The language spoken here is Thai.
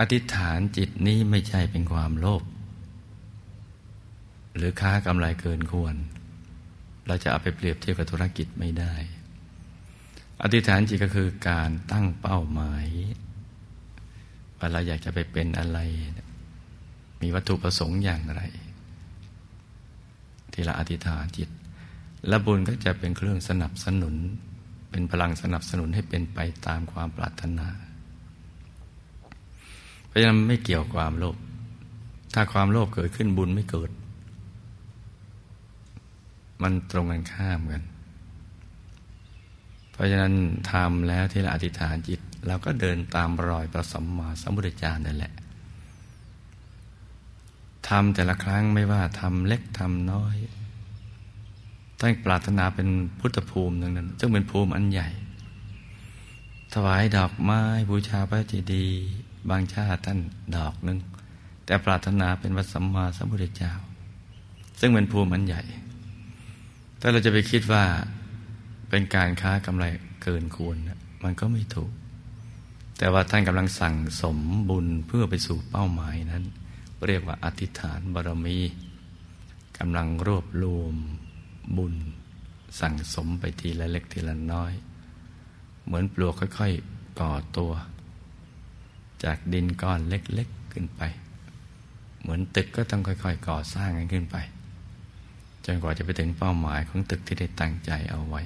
อธิษฐานจิตนี้ไม่ใช่เป็นความโลภหรือค้ากำไรเกินควร เราจะเอาไปเปรียบเทียบกับธุรกิจไม่ได้ อธิษฐานจิตก็คือการตั้งเป้าหมายว่าเราอยากจะไปเป็นอะไร มีวัตถุประสงค์อย่างไร ที่เราอธิษฐานจิต และบุญก็จะเป็นเครื่องสนับสนุน เป็นพลังสนับสนุนให้เป็นไปตามความปรารถนา เพราะฉะนั้นไม่เกี่ยวความโลภถ้าความโลภเกิดขึ้นบุญไม่เกิด มันตรงกันข้ามกัน เพราะฉะนั้นทำแล้วที่เราอธิษฐานจิตเราก็เดินตามรอยพระสัมมาสัมพุทธเจ้านั่นแหละทำแต่ละครั้งไม่ว่าทำเล็กทำน้อยตั้งปรารถนาเป็นพุทธภูมินั้นซึ่งเป็นภูมิอันใหญ่ ถวายดอกไม้บูชาพระเจดีย์ บางชาติท่านดอกหนึ่งแต่ปรารถนาเป็นวัสัมมาสัมพุทธเจ้า ซึ่งเป็นภูมิอันใหญ่ ถ้าเราจะไปคิดว่าเป็นการค้ากำไรเกินควร มันก็ไม่ถูก แต่ว่าท่านกำลังสั่งสมบุญเพื่อไปสู่เป้าหมายนั้น เรียกว่าอธิษฐานบารมีกำลังรวบรวมบุญ สั่งสมไปทีละเล็กทีละน้อย เหมือนปลวกค่อย ๆ ก่อตัว จากดินก้อนเล็กๆขึ้นไป เหมือนตึกก็ต้องค่อยๆ ก่อสร้างกันขึ้นไป จนกว่าจะไปถึงเป้าหมายของตึกที่ได้ตั้งใจเอาไว้